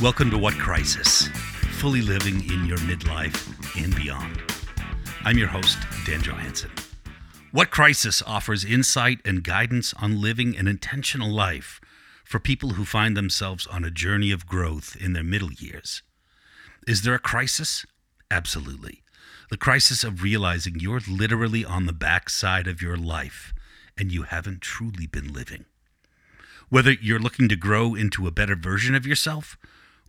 Welcome to What Crisis? Fully living in your midlife and beyond. I'm your host, Dan Johansson. What Crisis offers insight and guidance on living an intentional life for people who find themselves on a journey of growth in their middle years. Is there a crisis? Absolutely. The crisis of realizing you're literally on the backside of your life and you haven't truly been living. Whether you're looking to grow into a better version of yourself,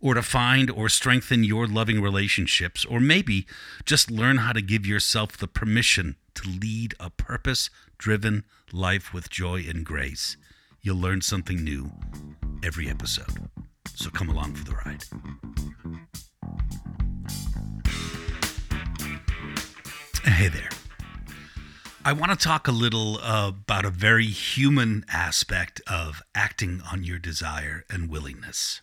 or to find or strengthen your loving relationships, or maybe just learn how to give yourself the permission to lead a purpose driven life with joy and grace. You'll learn something new every episode. So come along for the ride. Hey there. I want to talk a little uh, about a very human aspect of acting on your desire and willingness.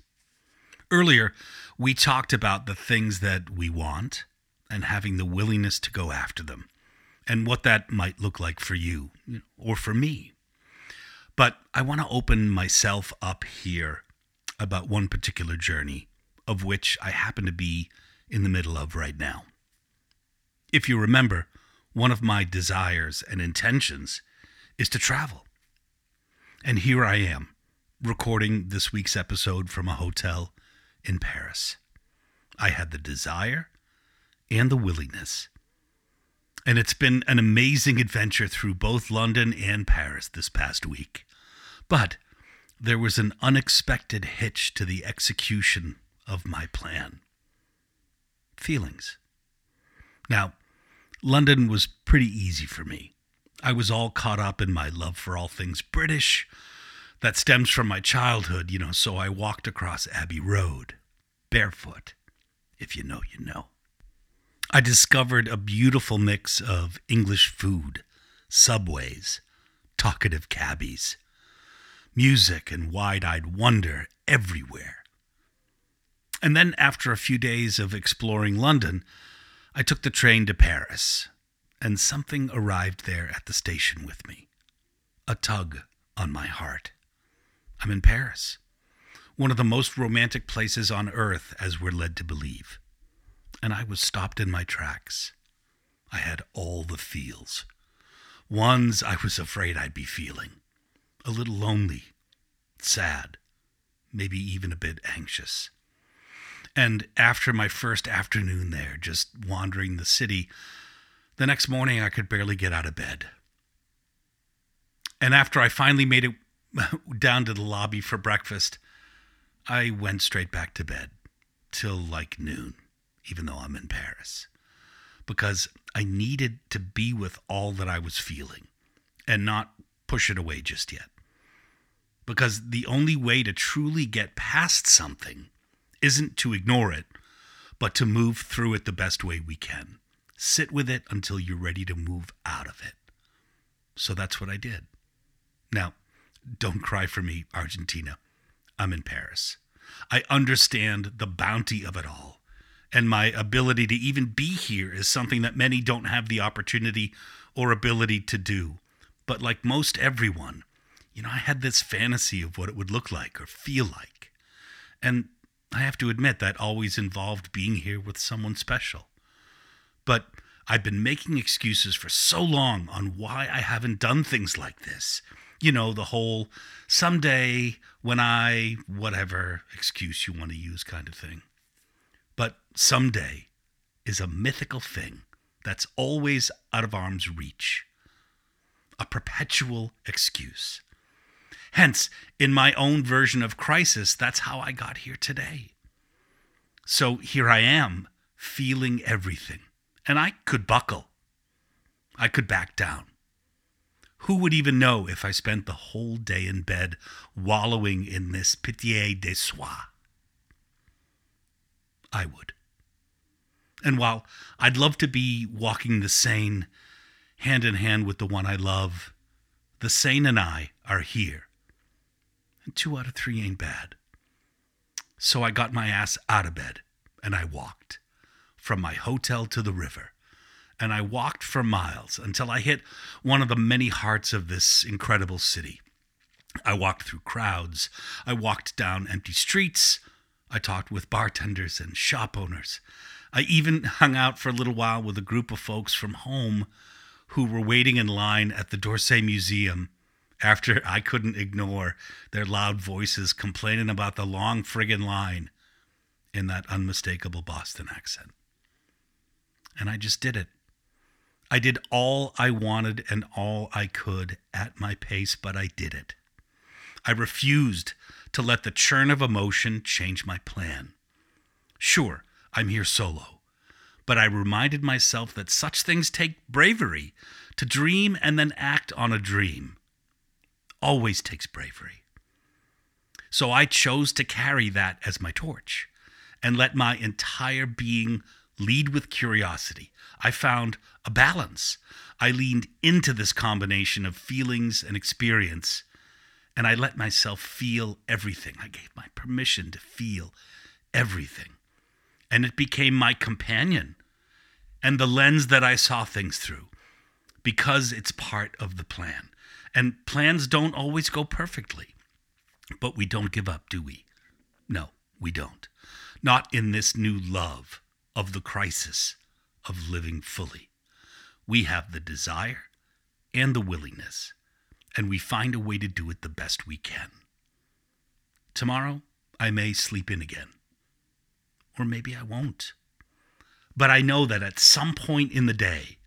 Earlier, we talked about the things that we want and having the willingness to go after them and what that might look like for you or for me. But I want to open myself up here about one particular journey of which I happen to be in the middle of right now. If you remember, one of my desires and intentions is to travel. And here I am, recording this week's episode from a hotel in Paris. I had the desire and the willingness. And it's been an amazing adventure through both London and Paris this past week. But there was an unexpected hitch to the execution of my plan feelings. Now, London was pretty easy for me. I was all caught up in my love for all things British. That stems from my childhood, you know, so I walked across Abbey Road, barefoot. If you know, you know. I discovered a beautiful mix of English food, subways, talkative cabbies, music, and wide eyed wonder everywhere. And then, after a few days of exploring London, I took the train to Paris, and something arrived there at the station with me a tug on my heart. I'm in Paris, one of the most romantic places on earth, as we're led to believe. And I was stopped in my tracks. I had all the feels. Ones I was afraid I'd be feeling a little lonely, sad, maybe even a bit anxious. And after my first afternoon there, just wandering the city, the next morning I could barely get out of bed. And after I finally made it down to the lobby for breakfast, I went straight back to bed till like noon, even though I'm in Paris, because I needed to be with all that I was feeling and not push it away just yet. Because the only way to truly get past something isn't to ignore it, but to move through it the best way we can. Sit with it until you're ready to move out of it. So that's what I did. Now, don't cry for me, Argentina. I'm in Paris. I understand the bounty of it all. And my ability to even be here is something that many don't have the opportunity or ability to do. But like most everyone, you know, I had this fantasy of what it would look like or feel like. And I have to admit that always involved being here with someone special. But I've been making excuses for so long on why I haven't done things like this. You know, the whole someday when I, whatever excuse you want to use kind of thing. But someday is a mythical thing that's always out of arm's reach, a perpetual excuse. Hence, in my own version of crisis, that's how I got here today. So here I am, feeling everything. And I could buckle. I could back down. Who would even know if I spent the whole day in bed wallowing in this pitié de soi? I would. And while I'd love to be walking the Seine hand in hand with the one I love, the Seine and I are here and two out of three ain't bad. So I got my ass out of bed and I walked from my hotel to the river. And I walked for miles until I hit one of the many hearts of this incredible city. I walked through crowds. I walked down empty streets. I talked with bartenders and shop owners. I even hung out for a little while with a group of folks from home who were waiting in line at the d'Orsay Museum after I couldn't ignore their loud voices complaining about the long friggin' line in that unmistakable Boston accent. And I just did it. I did all I wanted and all I could at my pace, but I did it. I refused to let the churn of emotion change my plan. Sure, I'm here solo, but I reminded myself that such things take bravery to dream and then act on a dream. Always takes bravery. So I chose to carry that as my torch and let my entire being lead with curiosity. I found a balance. I leaned into this combination of feelings and experience, and I let myself feel everything. I gave my permission to feel everything. And it became my companion and the lens that I saw things through because it's part of the plan. And plans don't always go perfectly, but we don't give up, do we? No, we don't. Not in this new love of the crisis of living fully. We have the desire and the willingness, and we find a way to do it the best we can. Tomorrow, I may sleep in again, or maybe I won't. But I know that at some point in the day,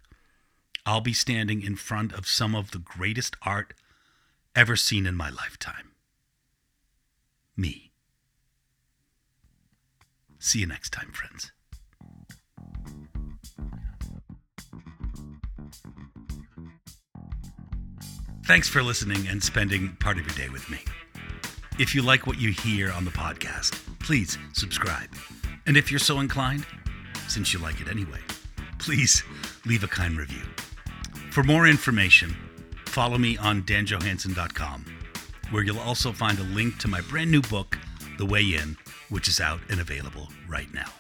I'll be standing in front of some of the greatest art ever seen in my lifetime. Me. See you next time, friends. Thanks for listening and spending part of your day with me. If you like what you hear on the podcast, please subscribe. And if you're so inclined, since you like it anyway, please leave a kind review. For more information, follow me on danjohansen.com, where you'll also find a link to my brand new book, The Way In, which is out and available right now.